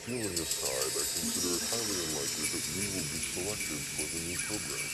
feeling aside, I consider it highly unlikely that we will be selected for the new program.